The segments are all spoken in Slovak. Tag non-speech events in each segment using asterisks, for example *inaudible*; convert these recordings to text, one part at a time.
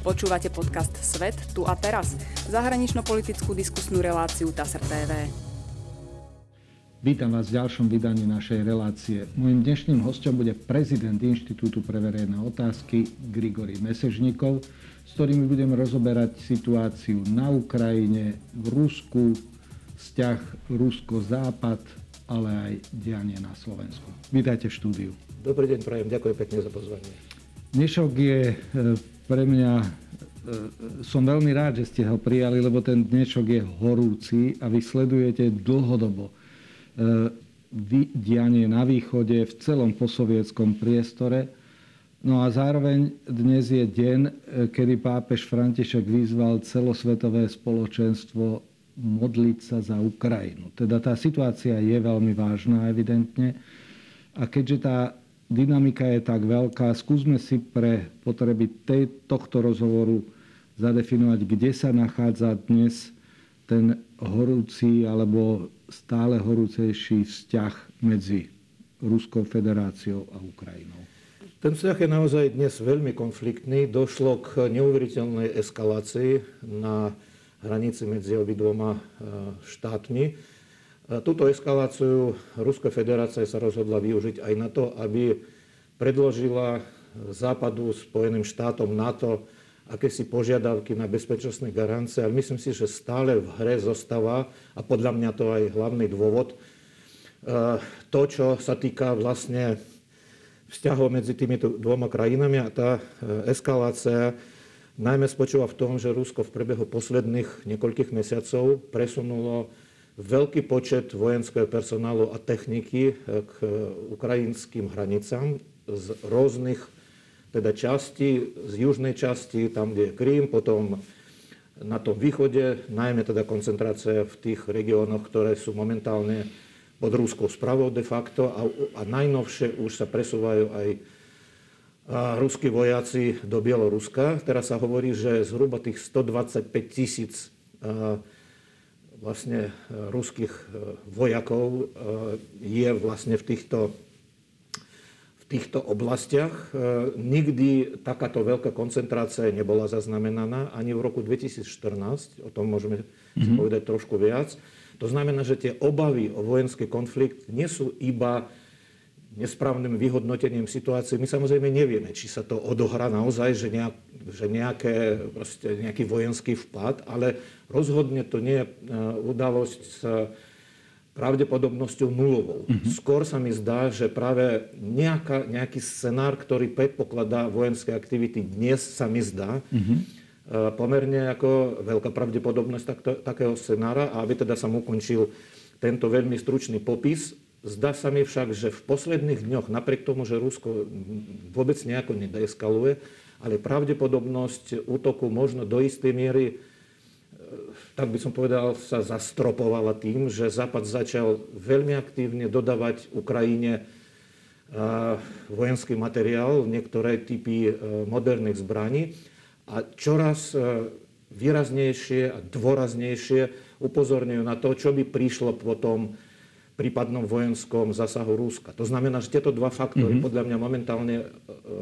Počúvate podcast Svet tu a teraz, zahranično-politickú diskusnú reláciu TASR TV. Vítam vás v ďalšom vydaní našej relácie. Mojím dnešným hostom bude prezident Inštitútu pre verejné otázky Grigory Mesežnikov, s ktorými budeme rozoberať situáciu na Ukrajine, v Rusku, vzťah Rusko-Západ, ale aj dianie na Slovensku. Vítajte v štúdiu. Dobrý deň, prajem. Ďakujem pekne za pozvanie. Dnešok je e, pre mňa, e, som veľmi rád, že ste ho prijali, lebo ten dnešok je horúci a vy sledujete dlhodobo e, dianie na východe v celom posovietskom priestore. No a zároveň dnes je deň, kedy pápež František vyzval celosvetové spoločenstvo modliť sa za Ukrajinu. Teda tá situácia je veľmi vážna, evidentne. A keďže tá dynamika je tak veľká. Skúsme si pre potreby tej, tohto rozhovoru zadefinovať, kde sa nachádza dnes ten horúci alebo stále horúcejší vzťah medzi Ruskou federáciou a Ukrajinou. Ten vzťah je naozaj dnes veľmi konfliktný. Došlo k neuveriteľnej eskalácii na hranici medzi obidvoma e, štátmi. Túto eskaláciu Ruská federácia sa rozhodla využiť aj na to, aby predložila Západu, Spojeným štátom NATO akési požiadavky na bezpečnostné garancie, ale myslím si, že stále v hre zostáva, a podľa mňa to aj hlavný dôvod, e, to, čo sa týka vlastne vzťahov medzi týmito dvoma krajinami. A tá e, eskalácia najmä spočíva v tom, že Rusko v priebehu posledných niekoľkých mesiacov presunulo veľký počet vojenského personálu a techniky eh, k ukrajinským hranicám z rôznych teda častí, z južnej časti, tam, kde je Krím, potom na tom východe, najmä teda koncentrácia v tých regiónoch, ktoré sú momentálne pod rúskou správou de facto a, a najnovšie už sa presúvajú aj ruskí vojaci do Bieloruska. Teraz sa hovorí, že zhruba tých 125 tisíc vlastne e, ruských e, vojakov e, je vlastne v týchto, v týchto oblastiach. Nikdy takáto veľká koncentrácia nebola zaznamenaná ani v roku 2014, o tom môžeme mm-hmm. povedať trošku viac. To znamená, že tie obavy o vojenský konflikt nie sú iba nesprávnym vyhodnotením situácie. My samozrejme nevieme, či sa to odohrá naozaj, že, nejak, že nejaké, proste, nejaký vojenský vpad, ale rozhodne to nie je e, udalosť s pravdepodobnosťou nulovou. Mm-hmm. Skôr sa mi zdá, že práve nejaká, nejaký scenár, ktorý predpokladá vojenské aktivity, dnes sa mi zdá, mm-hmm. pomerne ako veľká pravdepodobnosť takto, takého scenára. A aby teda som ukončil tento veľmi stručný popis, Zdá sa mi však, že v posledných dňoch, napriek tomu, že Rusko vôbec nejako nedeeskaluje, ale pravdepodobnosť útoku možno do istej miery, e, tak by som povedal, sa zastropovala tým, že Západ začal veľmi aktívne dodávať Ukrajine e, vojenský materiál, niektoré typy e, moderných zbraní. A čoraz výraznejšie a dôraznejšie upozorňujú na to, čo by prišlo potom prípadnom vojenskom zásahu Ruska. To znamená, že tieto dva faktory mm-hmm. podľa mňa momentálne e,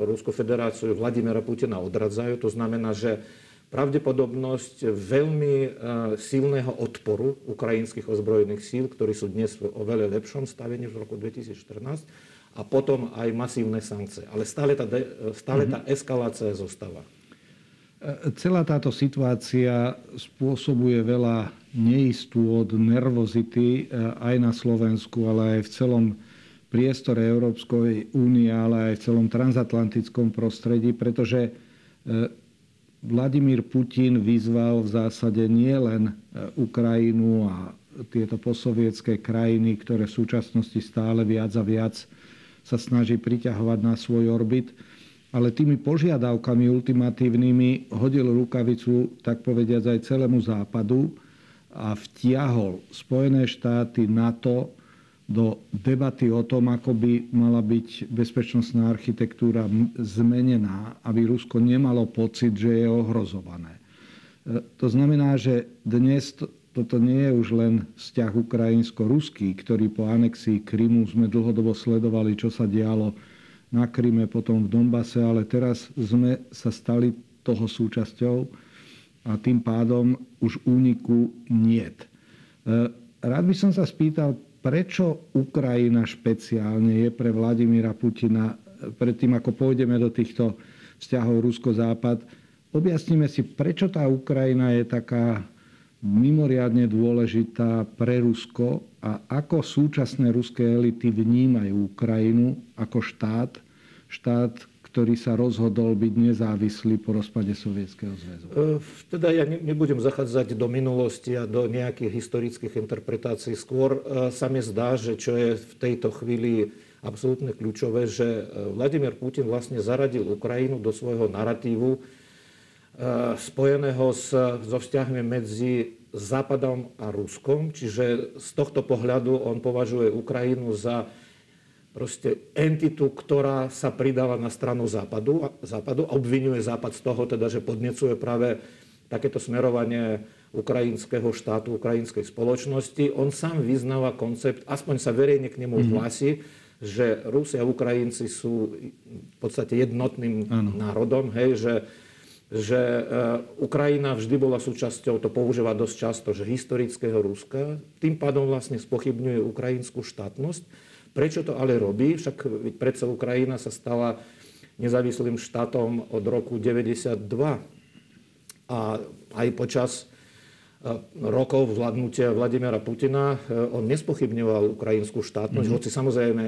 Ruskú federáciu Vladimira Putina odradzajú. To znamená, že pravdepodobnosť veľmi e, silného odporu ukrajinských ozbrojených síl, ktorí sú dnes v oveľa lepšom stave než v roku 2014, a potom aj masívne sankcie. Ale stále tá, stále tá mhm. eskalácia zostáva. Celá táto situácia spôsobuje veľa neistú od nervozity eh, aj na Slovensku, ale aj v celom priestore Európskej únie, ale aj v celom transatlantickom prostredí, pretože eh, Vladimír Putin vyzval v zásade nie len eh, Ukrajinu a tieto posovietské krajiny, ktoré v súčasnosti stále viac a viac sa snaží priťahovať na svoj orbit, ale tými požiadavkami ultimatívnymi hodil rukavicu, tak povediať, aj celému západu a vtiahol Spojené štáty NATO do debaty o tom, ako by mala byť bezpečnostná architektúra zmenená, aby Rusko nemalo pocit, že je ohrozované. E, to znamená, že dnes toto nie je už len vzťah ukrajinsko-ruský, ktorý po anexii Krymu sme dlhodobo sledovali, čo sa dialo na Kryme, potom v Donbase, ale teraz sme sa stali toho súčasťou a tým pádom už úniku niet. Rád by som sa spýtal, prečo Ukrajina špeciálne je pre Vladimíra Putina, predtým ako pôjdeme do týchto vzťahov Rusko-Západ, objasníme si, prečo tá Ukrajina je taká mimoriadne dôležitá pre Rusko a ako súčasné ruské elity vnímajú Ukrajinu ako štát, štát, ktorý sa rozhodol byť nezávislý po rozpade Sovietskeho zväzu? E, teda ja nebudem zachádzať do minulosti a do nejakých historických interpretácií. Skôr e, sa mi zdá, že čo je v tejto chvíli absolútne kľúčové, že e, Vladimír Putin vlastne zaradil Ukrajinu do svojho narratívu, spojeného s, so vzťahmi medzi Západom a Ruskom. Čiže z tohto pohľadu on považuje Ukrajinu za proste entitu, ktorá sa pridáva na stranu Západu, Západu a obvinuje Západ z toho, teda, že podnecuje práve takéto smerovanie ukrajinského štátu, ukrajinskej spoločnosti. On sám vyznáva koncept, aspoň sa verejne k nemu mm-hmm. hlási, že Rusi a Ukrajinci sú v podstate jednotným ano. národom, hej, že že e, Ukrajina vždy bola súčasťou, to používa dosť často, že historického Ruska, tým pádom vlastne spochybňuje ukrajinskú štátnosť. Prečo to ale robí? Však predsa Ukrajina sa stala nezávislým štátom od roku 92 a aj počas e, rokov vládnutia Vladimira Putina e, on nespochybňoval ukrajinskú štátnosť, mm-hmm. hoci samozrejme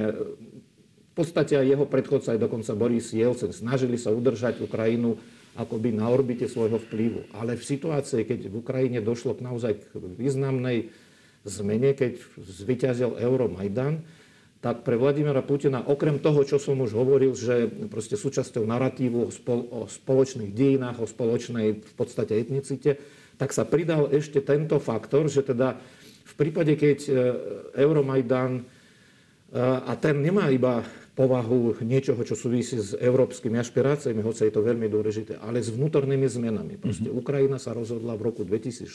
v podstate aj jeho predchodca, aj dokonca Boris Jelcen, snažili sa udržať Ukrajinu akoby na orbite svojho vplyvu. Ale v situácii, keď v Ukrajine došlo k naozaj k významnej zmene, keď zvyťazil Euromajdan, tak pre Vladimira Putina, okrem toho, čo som už hovoril, že proste súčasťou narratívu o, spol- o spoločných dejinách, o spoločnej v podstate etnicite, tak sa pridal ešte tento faktor, že teda v prípade, keď e, Euromajdan e, a ten nemá iba povahu niečoho, čo súvisí s európskymi ašpiráciami, hoci je to veľmi dôležité, ale s vnútornými zmenami. Proste mm-hmm. Ukrajina sa rozhodla v roku 2014,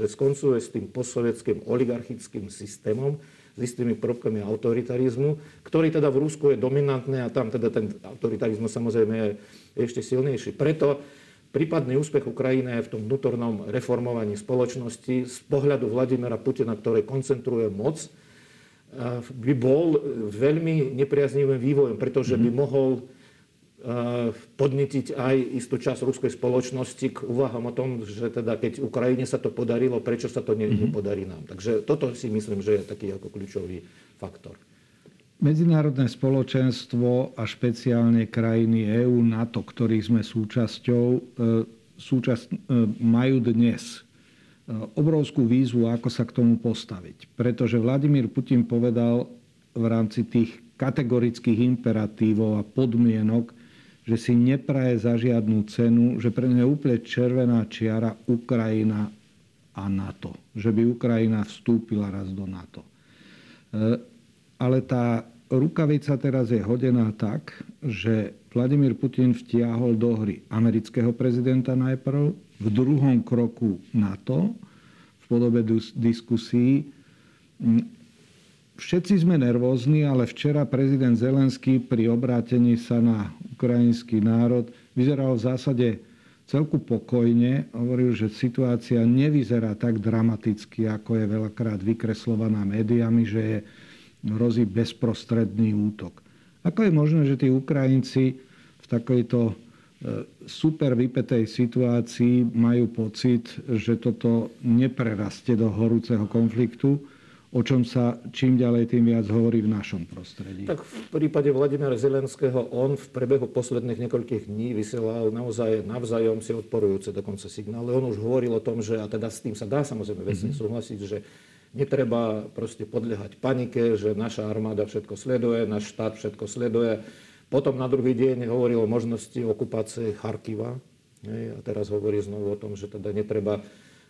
že skoncuje s tým postsovietským oligarchickým systémom, s istými prvkami autoritarizmu, ktorý teda v Rusku je dominantný a tam teda ten autoritarizmus samozrejme je ešte silnejší. Preto prípadný úspech Ukrajiny je v tom vnútornom reformovaní spoločnosti z pohľadu Vladimira Putina, ktorý koncentruje moc, by bol veľmi nepriaznivým vývojom, pretože by mhm. mohol podnetiť aj istú časť ruskej spoločnosti k úvahám o tom, že teda keď Ukrajine sa to podarilo, prečo sa to mhm. nepodarí nám. Takže toto si myslím, že je taký ako kľúčový faktor. Medzinárodné spoločenstvo a špeciálne krajiny EÚ, NATO, ktorých sme súčasťou, e, súčasť, e, majú dnes obrovskú výzvu, ako sa k tomu postaviť. Pretože Vladimír Putin povedal v rámci tých kategorických imperatívov a podmienok, že si nepraje za žiadnu cenu, že pre mňa úplne červená čiara Ukrajina a NATO. Že by Ukrajina vstúpila raz do NATO. Eh, ale tá rukavica teraz je hodená tak, že Vladimír Putin vtiahol do hry amerického prezidenta najprv, v druhom kroku NATO v podobe diskusí. Mm, všetci sme nervózni, ale včera prezident Zelenský pri obrátení sa na ukrajinský národ vyzeral v zásade celku pokojne. Hovoril, že situácia nevyzerá tak dramaticky, ako je veľakrát vykreslovaná médiami, že je hrozí bezprostredný útok. Ako je možné, že tí Ukrajinci v takejto super vypetej situácii majú pocit, že toto neprerastie do horúceho konfliktu, o čom sa čím ďalej tým viac hovorí v našom prostredí. Tak v prípade Vladimíra Zelenského on v prebehu posledných niekoľkých dní vysielal naozaj navzájom si odporujúce dokonca signály. On už hovoril o tom, že, a teda s tým sa dá samozrejme vecne mm-hmm. súhlasiť, že netreba proste podliehať panike, že naša armáda všetko sleduje, náš štát všetko sleduje potom na druhý deň hovoril o možnosti okupácie Charkiva. A teraz hovorí znovu o tom, že teda netreba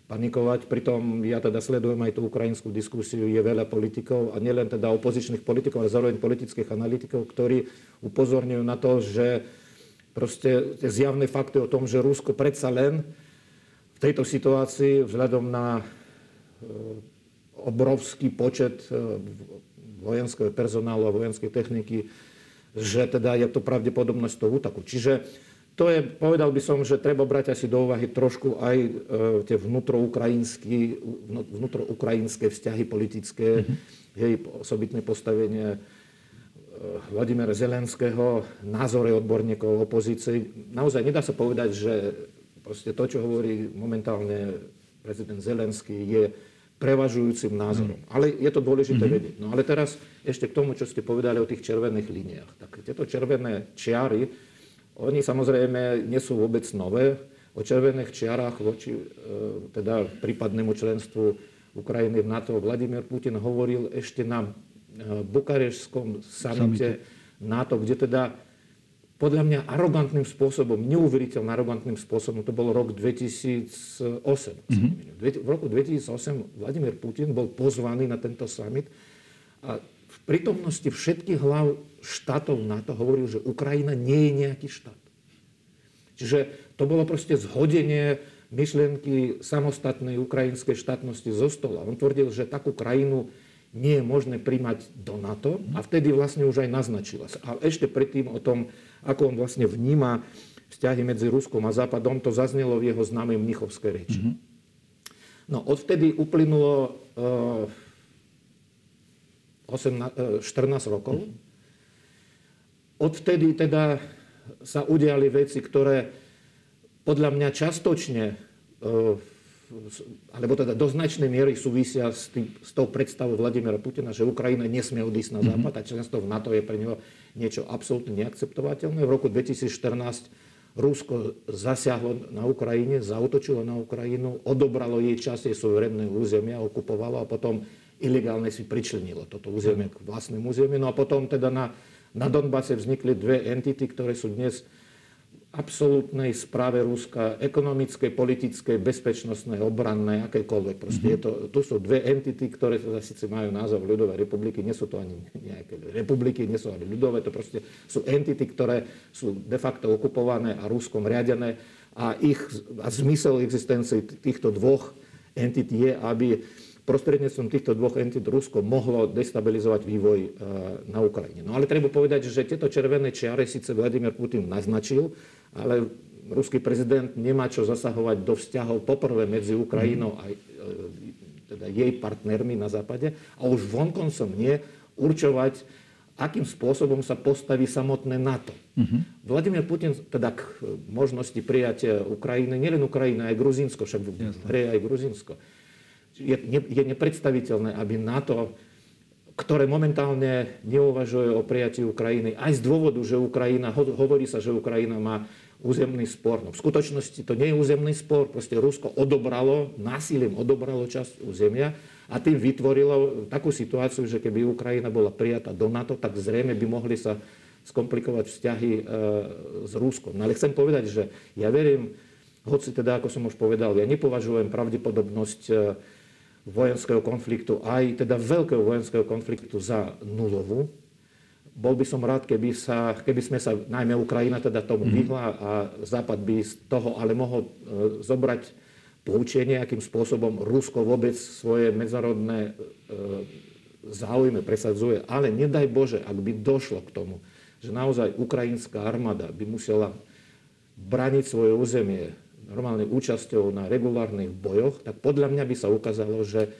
panikovať. Pritom ja teda sledujem aj tú ukrajinskú diskusiu, je veľa politikov a nielen teda opozičných politikov, ale zároveň politických analytikov, ktorí upozorňujú na to, že proste tie zjavné fakty o tom, že Rusko predsa len v tejto situácii vzhľadom na e, obrovský počet e, vojenského personálu a vojenskej techniky že teda je to pravdepodobnosť toho útoku. Čiže to je, povedal by som, že treba brať asi do úvahy trošku aj e, tie vnútroukrajinské vzťahy politické, mm-hmm. jej osobitné postavenie e, Vladimira Zelenského, názory odborníkov opozície. Naozaj nedá sa povedať, že proste to, čo hovorí momentálne prezident Zelenský, je prevažujúcim názorom. Mm. Ale je to dôležité mm-hmm. vedieť. No ale teraz ešte k tomu, čo ste povedali o tých červených líniách. Tak tieto červené čiary, oni samozrejme nie sú vôbec nové. O červených čiarách voči e, teda prípadnému členstvu Ukrajiny v NATO Vladimír Putin hovoril ešte na e, bukarešskom samite NATO, kde teda podľa mňa arogantným spôsobom, neuveriteľne arogantným spôsobom, to bol rok 2008. Mm-hmm. V roku 2008 Vladimír Putin bol pozvaný na tento summit a v prítomnosti všetkých hlav štátov NATO hovoril, že Ukrajina nie je nejaký štát. Čiže to bolo proste zhodenie myšlienky samostatnej ukrajinskej štátnosti zo stola. On tvrdil, že takú krajinu nie je možné príjmať do NATO a vtedy vlastne už aj naznačila sa. A ešte predtým o tom, ako on vlastne vníma vzťahy medzi Ruskom a Západom, to zaznelo v jeho známej mnichovskej reči. Mm-hmm. No odvtedy uplynulo uh, 8, uh, 14 rokov. Odvtedy teda sa udiali veci, ktoré podľa mňa častočne, eh, alebo teda do značnej miery súvisia s, tým, s tou predstavou Vladimira Putina, že Ukrajina nesmie odísť na západ mm-hmm. a členstvo v NATO je pre neho niečo absolútne neakceptovateľné. V roku 2014 Rusko zasiahlo na Ukrajine, zautočilo na Ukrajinu, odobralo jej časť jej suverénneho územia, okupovalo a potom ilegálne si pričlenilo toto územie k vlastnému územiu. No a potom teda na na Donbase vznikli dve entity, ktoré sú dnes absolútnej správe Ruska, ekonomické, politické, bezpečnostné, obranné, akékoľvek. Proste je to, tu sú dve entity, ktoré teda síce majú názov ľudové republiky, nie sú to ani nejaké republiky, nie sú ani ľudové, to proste sú entity, ktoré sú de facto okupované a Ruskom riadené a, ich, a zmysel existencie týchto dvoch entit je, aby prostredníctvom týchto dvoch entít Rusko mohlo destabilizovať vývoj e, na Ukrajine. No ale treba povedať, že tieto červené čiare síce Vladimír Putin naznačil, ale ruský prezident nemá čo zasahovať do vzťahov poprvé medzi Ukrajinou a e, teda jej partnermi na západe a už vonkoncom nie určovať, akým spôsobom sa postaví samotné NATO. Uh-huh. Vladimír Putin teda k možnosti prijatia Ukrajiny, nielen Ukrajina, aj Gruzínsko, však v hre aj Gruzínsko, je, je nepredstaviteľné, aby NATO, ktoré momentálne neuvažuje o prijatí Ukrajiny, aj z dôvodu, že Ukrajina, hovorí sa, že Ukrajina má územný spor. No v skutočnosti to nie je územný spor, proste Rusko odobralo, násilím odobralo časť územia a tým vytvorilo takú situáciu, že keby Ukrajina bola prijatá do NATO, tak zrejme by mohli sa skomplikovať vzťahy e, s Ruskom. No ale chcem povedať, že ja verím, hoci teda, ako som už povedal, ja nepovažujem pravdepodobnosť e, vojenského konfliktu, aj teda veľkého vojenského konfliktu za nulovú. Bol by som rád, keby, sa, keby sme sa, najmä Ukrajina teda tomu mhm. vyhla a Západ by z toho ale mohol e, zobrať poučenie, akým spôsobom Rusko vôbec svoje medzárodné e, záujmy presadzuje. Ale nedaj Bože, ak by došlo k tomu, že naozaj ukrajinská armáda by musela braniť svoje územie, normálnej účasťou na regulárnych bojoch, tak podľa mňa by sa ukázalo, že,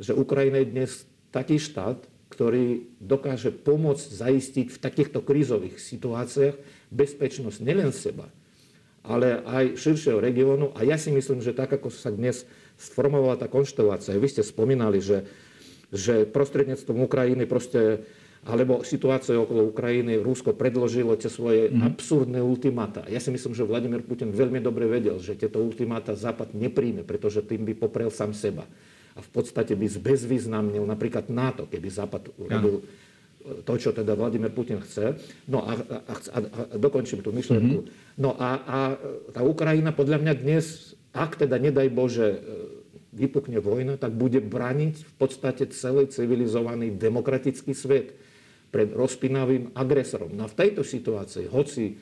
že Ukrajina je dnes taký štát, ktorý dokáže pomôcť zaistiť v takýchto krízových situáciách bezpečnosť nielen seba, ale aj širšieho regiónu. A ja si myslím, že tak, ako sa dnes sformovala tá konštelácia, vy ste spomínali, že, že prostredníctvom Ukrajiny proste alebo situácia okolo Ukrajiny, Rusko predložilo tie svoje mm. absurdné ultimáta. Ja si myslím, že Vladimír Putin veľmi dobre vedel, že tieto ultimáta Západ nepríjme, pretože tým by poprel sám seba. A v podstate by zbezvýznamnil napríklad NATO, keby Západ urobil to, čo teda Vladimír Putin chce. No a, a, a, a dokončím tú myšlenku. Mm-hmm. No a, a tá Ukrajina podľa mňa dnes, ak teda nedaj Bože e, vypukne vojna, tak bude braniť v podstate celý civilizovaný demokratický svet pred rozpinavým agresorom. No v tejto situácii, hoci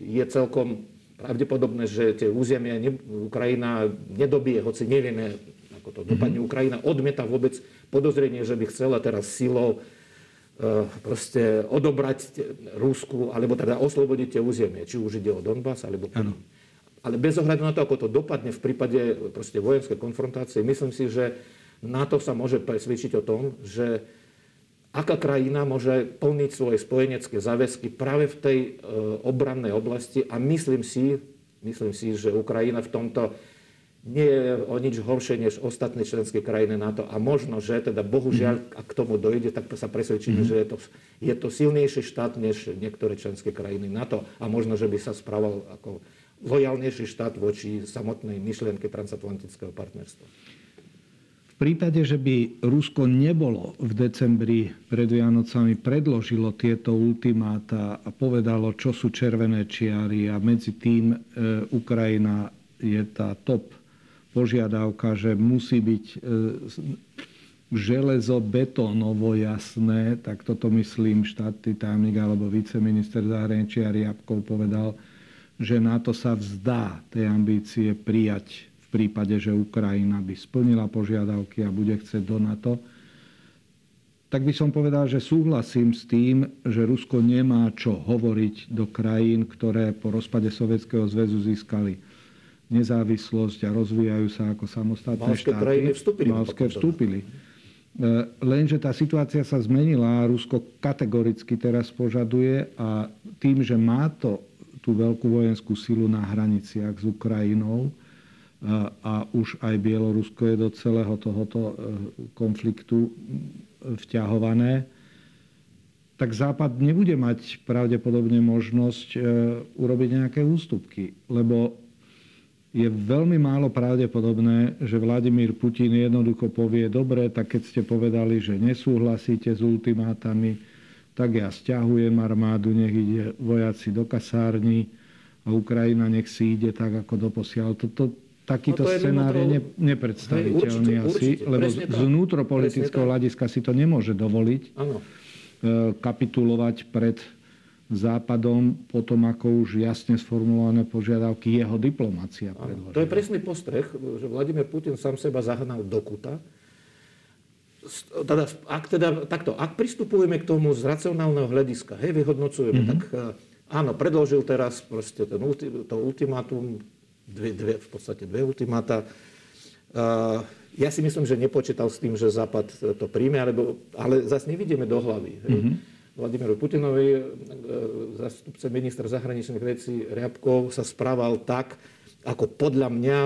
je celkom pravdepodobné, že tie územia ne, Ukrajina nedobije, hoci nevieme, ako to dopadne, mm-hmm. Ukrajina odmieta vôbec podozrenie, že by chcela teraz silou proste odobrať Rusku, alebo teda oslobodiť tie územie, či už ide o Donbass, alebo Krym. Ale bez ohľadu na to, ako to dopadne v prípade proste vojenskej konfrontácie, myslím si, že NATO sa môže presvedčiť o tom, že aká krajina môže plniť svoje spojenecké záväzky práve v tej obrannej oblasti a myslím si, myslím si, že Ukrajina v tomto nie je o nič horšie než ostatné členské krajiny NATO. A možno, že teda bohužiaľ, mhm. ak k tomu dojde, tak sa presvedčíme, mm-hmm. že je to, je to silnejší štát než niektoré členské krajiny NATO. A možno, že by sa správal ako lojalnejší štát voči samotnej myšlienke transatlantického partnerstva. Prípade, že by Rusko nebolo v decembri pred Vianocami predložilo tieto ultimáta a povedalo, čo sú červené čiary a medzi tým e, Ukrajina je tá top požiadavka, že musí byť e, železo betónovo jasné, tak toto myslím štátny tajomník alebo viceminister zahraničia Riabkov povedal, že NATO sa vzdá tej ambície prijať prípade, že Ukrajina by splnila požiadavky a bude chcieť do NATO. Tak by som povedal, že súhlasím s tým, že Rusko nemá čo hovoriť do krajín, ktoré po rozpade Sovietskeho zväzu získali nezávislosť a rozvíjajú sa ako samostatné Malské štáty. krajiny vstúpili. Malské vstúpili. E, lenže tá situácia sa zmenila a Rusko kategoricky teraz požaduje a tým, že má to tú veľkú vojenskú silu na hraniciach s Ukrajinou a, už aj Bielorusko je do celého tohoto e, konfliktu vťahované, tak Západ nebude mať pravdepodobne možnosť e, urobiť nejaké ústupky. Lebo je veľmi málo pravdepodobné, že Vladimír Putin jednoducho povie, dobre, tak keď ste povedali, že nesúhlasíte s ultimátami, tak ja stiahujem armádu, nech ide vojaci do kasární a Ukrajina nech si ide tak, ako doposiaľ. Toto, takýto no scenár je ne, nepredstaviteľný určite, asi, určite, lebo z vnútropolitického hľadiska si to nemôže dovoliť ano. E, kapitulovať pred Západom potom, ako už jasne sformulované požiadavky jeho diplomácia predložila. To je presný postreh, že Vladimír Putin sám seba zahnal do kuta. Teda, ak, teda, takto, ak pristupujeme k tomu z racionálneho hľadiska, hej, vyhodnocujeme, mm-hmm. tak eh, áno, predložil teraz proste ten, to ultimátum, dve, dve, v podstate dve ultimáta. Ja si myslím, že nepočítal s tým, že Západ to príjme, alebo, ale zase nevidíme do hlavy. Hej. Mm-hmm. Vladimiru Putinovi, e, zastupce ministra zahraničných vecí Riabkov sa správal tak, ako podľa mňa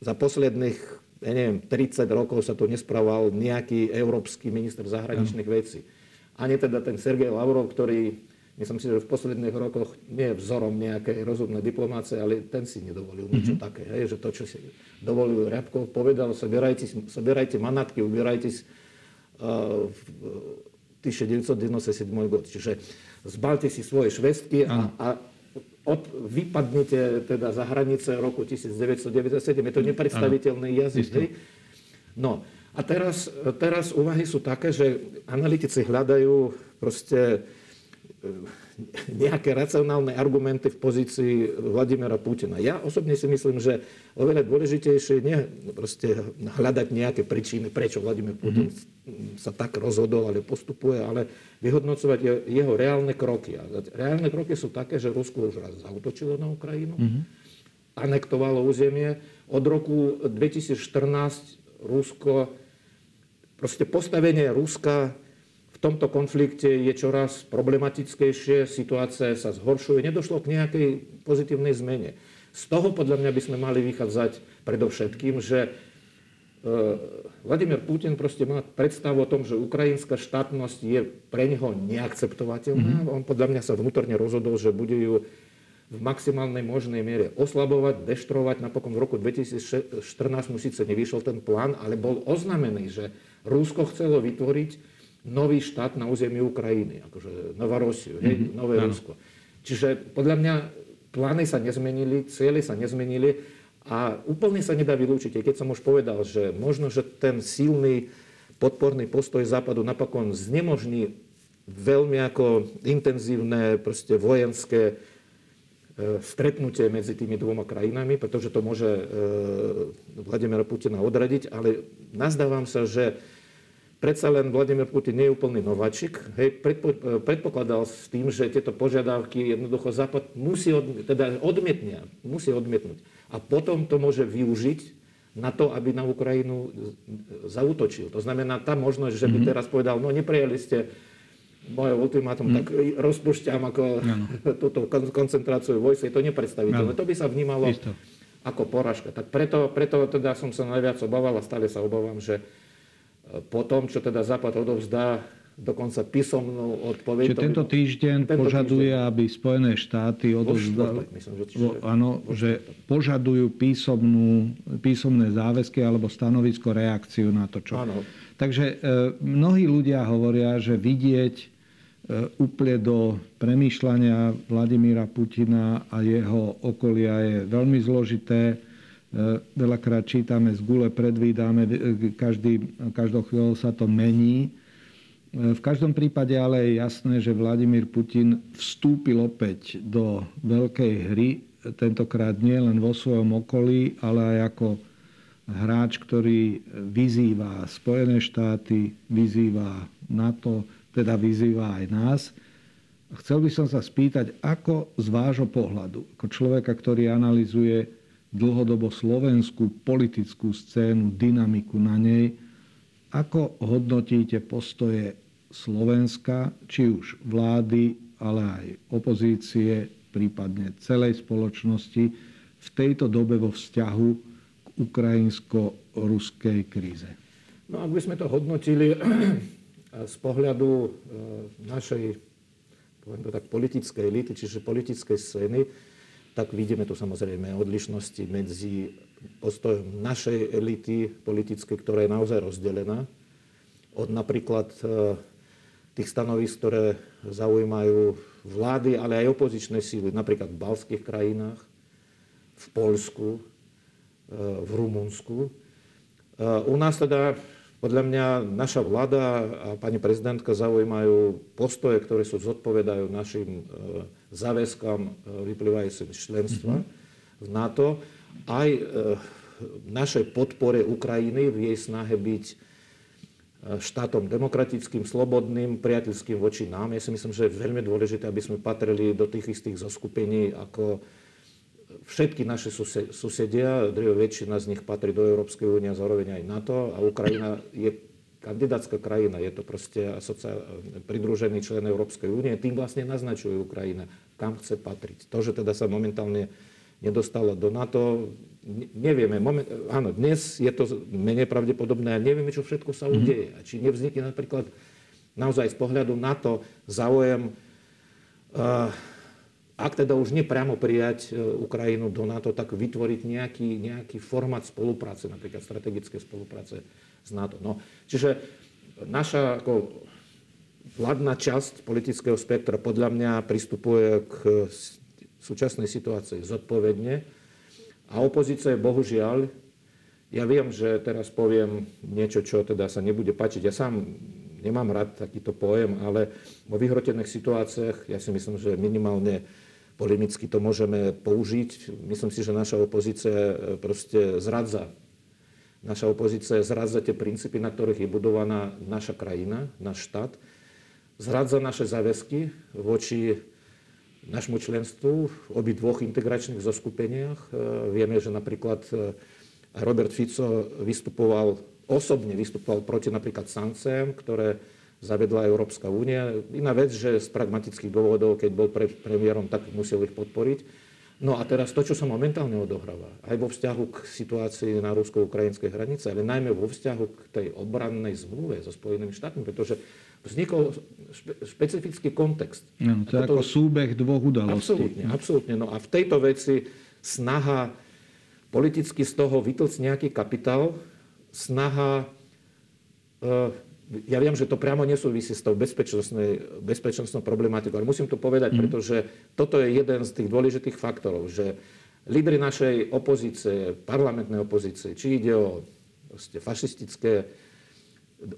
za posledných ja neviem, 30 rokov sa tu nesprával nejaký európsky minister zahraničných vecí. Ani teda ten Sergej Lavrov, ktorý myslím si, že v posledných rokoch nie je vzorom nejakej rozumnej diplomácie, ale ten si nedovolil niečo mm-hmm. také. Hej, že to, čo si dovolil Riabkov, povedal, sobierajte, sobierajte manatky, ubierajte uh, 1997 gод. Čiže zbalte si svoje švestky a, a od, vypadnete teda za hranice roku 1997. Je to nepredstaviteľný jazyk. No a teraz, teraz úvahy sú také, že analytici hľadajú proste nejaké racionálne argumenty v pozícii Vladimira Putina. Ja osobne si myslím, že oveľa dôležitejšie nie proste hľadať nejaké príčiny, prečo Vladimír Putin mm-hmm. sa tak rozhodol, ale postupuje, ale vyhodnocovať jeho reálne kroky. A reálne kroky sú také, že Rusko už raz zautočilo na Ukrajinu, mm-hmm. anektovalo územie. Od roku 2014 Rusko, proste postavenie Ruska tomto konflikte je čoraz problematickejšie, situácia sa zhoršuje, nedošlo k nejakej pozitívnej zmene. Z toho podľa mňa by sme mali vychádzať predovšetkým, že e, Vladimír Putin proste má predstavu o tom, že ukrajinská štátnosť je pre neho neakceptovateľná. Mm-hmm. On podľa mňa sa vnútorne rozhodol, že bude ju v maximálnej možnej miere oslabovať, deštrovať. Napokon v roku 2014 mu síce nevyšiel ten plán, ale bol oznamený, že Rusko chcelo vytvoriť nový štát na území Ukrajiny, akože Novorosiu, hej, mm-hmm. Nové ano. Rusko. Čiže podľa mňa plány sa nezmenili, cieľe sa nezmenili a úplne sa nedá vylúčiť. Keď som už povedal, že možno, že ten silný podporný postoj Západu napokon znemožní veľmi ako intenzívne proste vojenské e, stretnutie medzi tými dvoma krajinami, pretože to môže e, Vladimira Putina odradiť, ale nazdávam sa, že predsa len Vladimír Putin nie je úplný nováčik. Hej, predpo, predpokladal s tým, že tieto požiadavky jednoducho Západ musí odmietnúť, teda odmietnia, musí odmietnúť. A potom to môže využiť na to, aby na Ukrajinu zautočil. To znamená, tá možnosť, že by mm-hmm. teraz povedal, no neprijali ste moje ultimátum, mm. tak rozpušťam ako ano. *laughs* túto koncentráciu vojsk, je to nepredstaviteľné. To by sa vnímalo Isto. ako poražka. Tak preto, preto teda som sa najviac obával a stále sa obávam, že po tom, čo teda Západ odovzdá dokonca písomnú odpoveď. Čiže tento týždeň tento požaduje, týždeň, aby Spojené štáty odovzdali... Áno, že požadujú písomnú, písomné záväzky alebo stanovisko reakciu na to, čo... Áno. Takže e, mnohí ľudia hovoria, že vidieť e, úplne do premýšľania Vladimíra Putina a jeho okolia je veľmi zložité veľakrát čítame z gule, predvídame, e, každý, každou chvíľou sa to mení. E, v každom prípade ale je jasné, že Vladimír Putin vstúpil opäť do veľkej hry, tentokrát nie len vo svojom okolí, ale aj ako hráč, ktorý vyzýva Spojené štáty, vyzýva NATO, teda vyzýva aj nás. Chcel by som sa spýtať, ako z vášho pohľadu, ako človeka, ktorý analizuje dlhodobo slovenskú politickú scénu, dynamiku na nej. Ako hodnotíte postoje Slovenska, či už vlády, ale aj opozície, prípadne celej spoločnosti v tejto dobe vo vzťahu k ukrajinsko-ruskej kríze? No, ak by sme to hodnotili *clears throat* z pohľadu e, našej poviem to tak, politickej elity, čiže politickej scény, tak vidíme tu samozrejme odlišnosti medzi postojom našej elity politickej, ktorá je naozaj rozdelená, od napríklad e, tých stanovisk, ktoré zaujímajú vlády, ale aj opozičné síly, napríklad v balských krajinách, v Polsku, e, v Rumunsku. E, u nás teda podľa mňa naša vláda a pani prezidentka zaujímajú postoje, ktoré sú zodpovedajú našim záväzkám e, vyplývajúcim z členstva v NATO, aj e, našej podpore Ukrajiny v jej snahe byť štátom demokratickým, slobodným, priateľským voči nám. Ja si myslím, že je veľmi dôležité, aby sme patrili do tých istých zoskupení ako všetky naše susedia, drvia väčšina z nich patrí do Európskej únie a zároveň aj NATO. A Ukrajina je kandidátska krajina, je to proste asocia- pridružený člen Európskej únie, tým vlastne naznačuje Ukrajina, kam chce patriť. To, že teda sa momentálne nedostala do NATO, nevieme. Moment, áno, dnes je to menej pravdepodobné a nevieme, čo všetko sa mhm. udeje. A či nevznikne napríklad naozaj z pohľadu NATO záujem uh, ak teda už nepriamo prijať e, Ukrajinu do NATO, tak vytvoriť nejaký, nejaký formát spolupráce, napríklad strategické spolupráce s NATO. No, čiže naša ako vládna časť politického spektra podľa mňa pristupuje k súčasnej situácii zodpovedne a opozícia je bohužiaľ, ja viem, že teraz poviem niečo, čo teda sa nebude páčiť. Ja sám nemám rád takýto pojem, ale vo vyhrotených situáciách ja si myslím, že minimálne polemicky to môžeme použiť. Myslím si, že naša opozícia e, proste zradza. Naša opozícia zradza tie princípy, na ktorých je budovaná naša krajina, náš štát. Zradza naše záväzky voči našmu členstvu v obi dvoch integračných zoskupeniach. E, vieme, že napríklad e, Robert Fico vystupoval, osobne vystupoval proti napríklad sankciám, ktoré zavedla Európska únia. Iná vec, že z pragmatických dôvodov, keď bol pre, premiérom, tak musel ich podporiť. No a teraz to, čo sa momentálne odohráva, aj vo vzťahu k situácii na rusko-ukrajinskej hranice, ale najmä vo vzťahu k tej obrannej zmluve so Spojenými štátmi, pretože vznikol špe, špecifický kontext. No, to je ako súbeh dvoch udalostí. Absolútne, absolútne. No a v tejto veci snaha politicky z toho vytlcť nejaký kapitál, snaha e, ja viem, že to priamo nesúvisí s tou bezpečnostnou problematikou, ale musím to povedať, mm. pretože toto je jeden z tých dôležitých faktorov, že lídry našej opozície, parlamentnej opozície, či ide o fašistické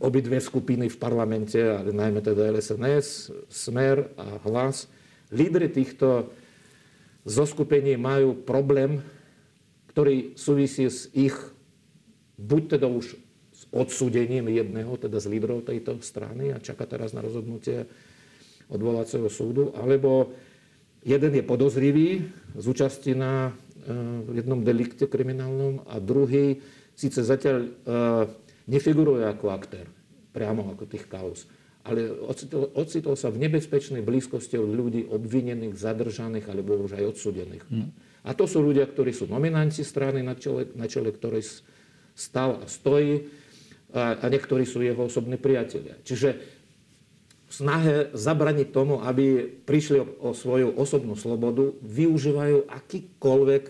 obidve skupiny v parlamente, ale najmä teda LSNS, Smer a Hlas, lídry týchto zoskupení majú problém, ktorý súvisí s ich buď teda už odsúdením jedného, teda z lídrov tejto strany a čaká teraz na rozhodnutie odvolacieho súdu, alebo jeden je podozrivý z účasti na uh, jednom delikte kriminálnom a druhý síce zatiaľ uh, nefiguruje ako aktér, priamo ako tých kauz, ale ocitol, ocitol sa v nebezpečnej blízkosti od ľudí obvinených, zadržaných alebo už aj odsudených. Mm. A to sú ľudia, ktorí sú nominanti strany, na čele, na čele ktorej stal a stojí a, niektorí sú jeho osobní priatelia. Čiže v snahe zabraniť tomu, aby prišli o, o svoju osobnú slobodu, využívajú akýkoľvek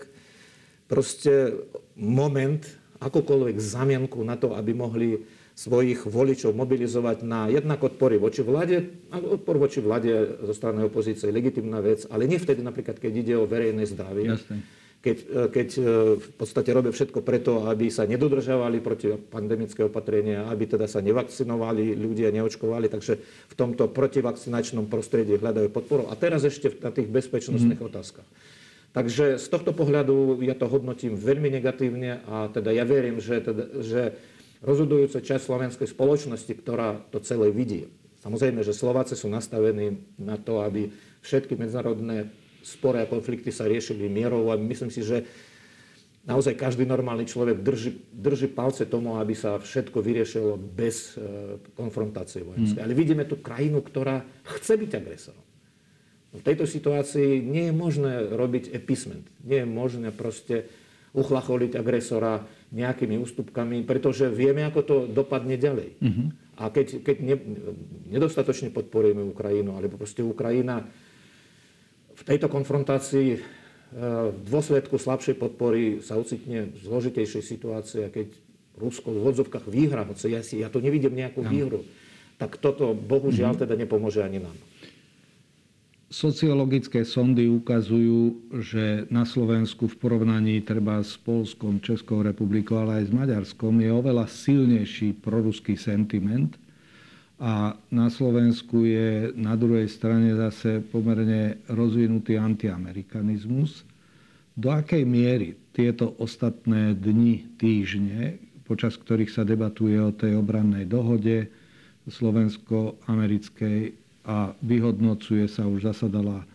proste moment, akúkoľvek zamienku na to, aby mohli svojich voličov mobilizovať na jednak odpory voči vláde. Odpor voči vláde zo strany opozície je legitimná vec, ale nie vtedy napríklad, keď ide o verejné zdravie. Jasne. Keď, e, keď e, v podstate robia všetko preto, aby sa nedodržavali proti pandemické opatrenia, aby teda sa nevakcinovali ľudia, neočkovali, takže v tomto protivakcinačnom prostredí hľadajú podporu. A teraz ešte na tých bezpečnostných mm. otázkach. Takže z tohto pohľadu ja to hodnotím veľmi negatívne a teda ja verím, že, teda, že rozhodujúca časť slovenskej spoločnosti, ktorá to celé vidí. Samozrejme, že Slováci sú nastavení na to, aby všetky medzinárodné spory a konflikty sa riešili mierou a myslím si, že naozaj každý normálny človek drží, drží palce tomu, aby sa všetko vyriešilo bez e, konfrontácie vojenskej. Mm. Ale vidíme tu krajinu, ktorá chce byť agresorom. V tejto situácii nie je možné robiť episment. Nie je možné proste uchlacholiť agresora nejakými ústupkami, pretože vieme, ako to dopadne ďalej. Mm-hmm. A keď, keď ne, nedostatočne podporujeme Ukrajinu, alebo proste Ukrajina v tejto konfrontácii e, v dôsledku slabšej podpory sa ocitne v zložitejšej situácii, keď Rusko v vodzovkách výhra, hoci ja, si, ja tu nevidím nejakú výhru, tak toto bohužiaľ mm-hmm. teda nepomôže ani nám. Sociologické sondy ukazujú, že na Slovensku v porovnaní treba s Polskom, Českou republikou, ale aj s Maďarskom je oveľa silnejší proruský sentiment. A na Slovensku je na druhej strane zase pomerne rozvinutý antiamerikanizmus. Do akej miery tieto ostatné dni, týždne, počas ktorých sa debatuje o tej obrannej dohode slovensko-americkej a vyhodnocuje sa, už zasadala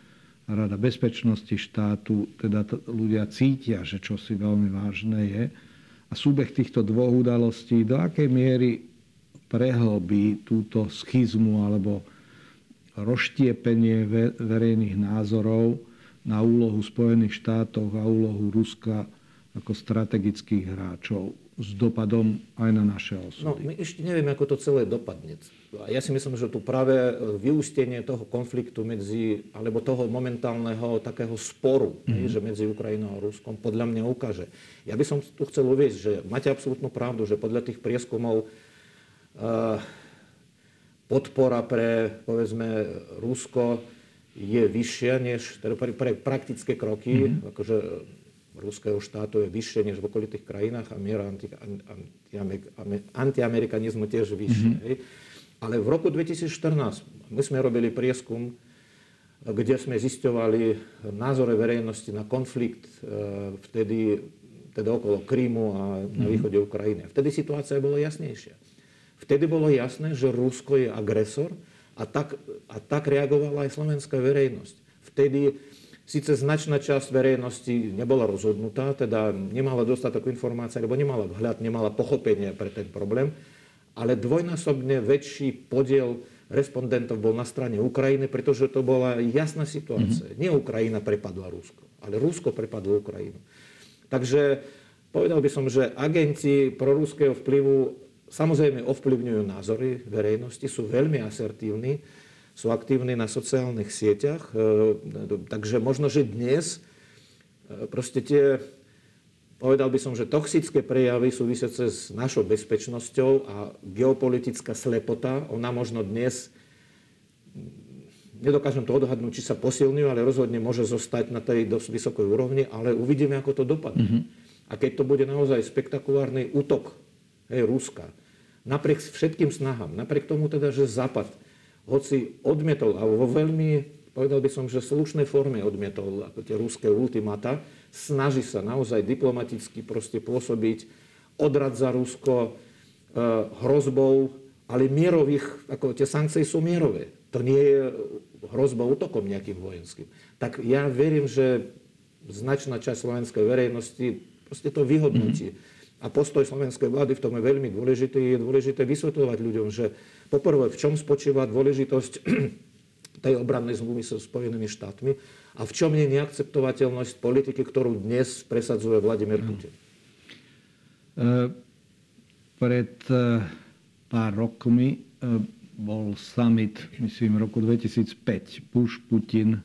Rada bezpečnosti štátu, teda t- ľudia cítia, že čo si veľmi vážne je. A súbeh týchto dvoch udalostí, do akej miery prehlbí túto schizmu alebo rozštiepenie verejných názorov na úlohu Spojených štátov a úlohu Ruska ako strategických hráčov s dopadom aj na naše osudy. No, my ešte nevieme, ako to celé dopadne. Ja si myslím, že tu práve vyústenie toho konfliktu medzi, alebo toho momentálneho takého sporu, mm-hmm. že medzi Ukrajinou a Ruskom, podľa mňa ukáže. Ja by som tu chcel uvieť, že máte absolútnu pravdu, že podľa tých prieskumov podpora pre, povedzme, Rusko je vyššia než teda pre, pre praktické kroky, mm-hmm. akože ruského štátu je vyššie než v okolitých krajinách a miera anti, anti, antiamerikanizmu tiež vyššie. Mm-hmm. Ale v roku 2014 my sme robili prieskum, kde sme zisťovali názory verejnosti na konflikt vtedy teda okolo Krímu a na mm-hmm. východe Ukrajiny. Vtedy situácia bola jasnejšia. Vtedy bolo jasné, že Rusko je agresor a tak, a tak reagovala aj slovenská verejnosť. Vtedy Sice značná časť verejnosti nebola rozhodnutá, teda nemala dostatok informácií, alebo nemala vhľad, nemala pochopenie pre ten problém, ale dvojnásobne väčší podiel respondentov bol na strane Ukrajiny, pretože to bola jasná situácia. Mm-hmm. Nie Ukrajina prepadla Rusko, ale Rusko prepadlo Ukrajinu. Takže povedal by som, že agenti proruského vplyvu samozrejme ovplyvňujú názory verejnosti, sú veľmi asertívni, sú aktívni na sociálnych sieťach. E, takže možno, že dnes e, proste tie, povedal by som, že toxické prejavy súvisiace s našou bezpečnosťou a geopolitická slepota, ona možno dnes nedokážem to odhadnúť, či sa posilňujú, ale rozhodne môže zostať na tej dosť vysokej úrovni, ale uvidíme, ako to dopadne. Mm-hmm. A keď to bude naozaj spektakulárny útok hej, Ruska, napriek všetkým snahám, napriek tomu teda, že Západ hoci odmietol, a vo veľmi, povedal by som, že slušnej forme odmietol ako tie ruské ultimata, snaží sa naozaj diplomaticky proste pôsobiť, odrad za Rusko, hrozbou, ale mierových, ako tie sankcie sú mierové. To nie je hrozba útokom nejakým vojenským. Tak ja verím, že značná časť slovenskej verejnosti proste to vyhodnotí. Mm-hmm. A postoj slovenskej vlády v tom je veľmi dôležitý. Je dôležité vysvetľovať ľuďom, že poprvé, v čom spočíva dôležitosť *clears throat* tej obrannej zmluvy so Spojenými štátmi a v čom je neakceptovateľnosť politiky, ktorú dnes presadzuje Vladimír Putin. E, pred e, pár rokmi e, bol summit, myslím, v roku 2005, Bush-Putin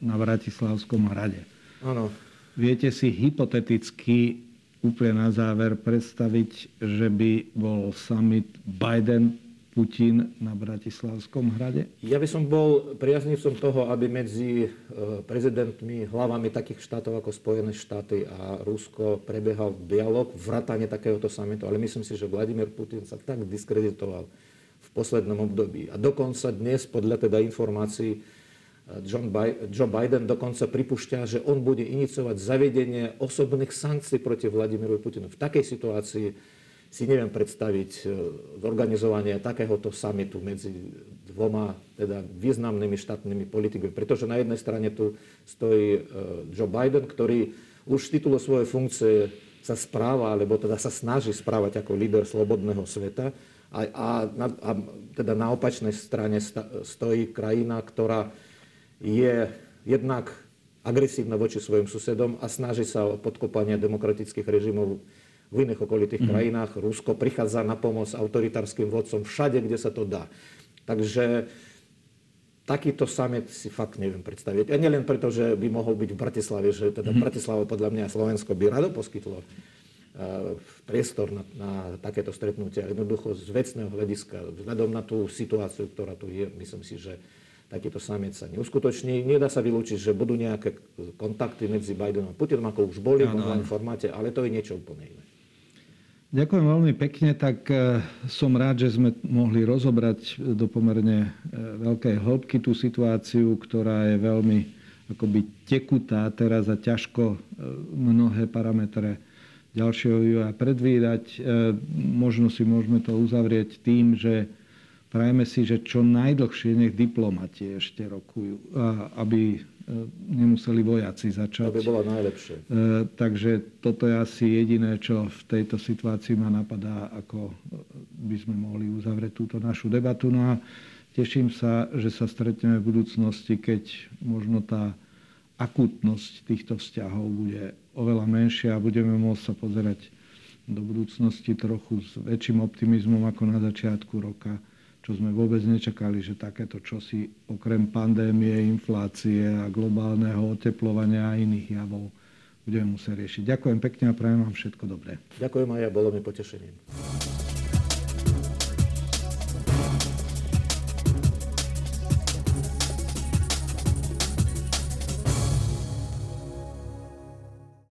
na Bratislavskom hrade. Áno. Viete si hypoteticky úplne na záver predstaviť, že by bol summit Biden Putin na Bratislavskom hrade? Ja by som bol priaznivcom toho, aby medzi e, prezidentmi, hlavami takých štátov ako Spojené štáty a Rusko prebiehal dialog, vrátanie takéhoto samitu, ale myslím si, že Vladimír Putin sa tak diskreditoval v poslednom období. A dokonca dnes, podľa teda informácií, Joe Biden dokonca pripúšťa, že on bude iniciovať zavedenie osobných sankcií proti Vladimiru Putinu. V takej situácii si neviem predstaviť e, zorganizovanie takéhoto samitu medzi dvoma teda významnými štátnymi politikmi. Pretože na jednej strane tu stojí e, Joe Biden, ktorý už z titulu svojej funkcie sa správa, alebo teda sa snaží správať ako líder slobodného sveta. A, a, a teda na opačnej strane stojí krajina, ktorá je jednak agresívna voči svojim susedom a snaží sa o podkopanie demokratických režimov v iných okolitých mm. krajinách. Rusko prichádza na pomoc autoritárskym vodcom všade, kde sa to dá. Takže takýto samet si fakt neviem predstaviť. A nielen preto, že by mohol byť v Bratislave, že teda mm. Bratislava podľa mňa Slovensko by rado poskytlo uh, priestor na, na takéto stretnutia. Jednoducho z vecného hľadiska, vzhľadom na tú situáciu, ktorá tu je, myslím si, že takýto samec sa neuskutoční. Nedá sa vylúčiť, že budú nejaké kontakty medzi Bidenom a Putinom, ako už boli v online formáte, ale to je niečo úplne iné. Ďakujem veľmi pekne, tak e, som rád, že sme mohli rozobrať do pomerne e, veľkej hĺbky tú situáciu, ktorá je veľmi akoby tekutá teraz a ťažko e, mnohé parametre ďalšieho vývoja predvídať. Možno si môžeme to uzavrieť tým, že prajeme si, že čo najdlhšie nech diplomati ešte rokujú, aby E, nemuseli vojaci začať. To by bolo najlepšie. E, takže toto je asi jediné, čo v tejto situácii ma napadá, ako by sme mohli uzavrieť túto našu debatu. No a teším sa, že sa stretneme v budúcnosti, keď možno tá akutnosť týchto vzťahov bude oveľa menšia a budeme môcť sa pozerať do budúcnosti trochu s väčším optimizmom ako na začiatku roka čo sme vôbec nečakali, že takéto čosi okrem pandémie, inflácie a globálneho oteplovania a iných javov budeme musieť riešiť. Ďakujem pekne a prajem vám všetko dobré. Ďakujem aj ja, bolo mi potešením.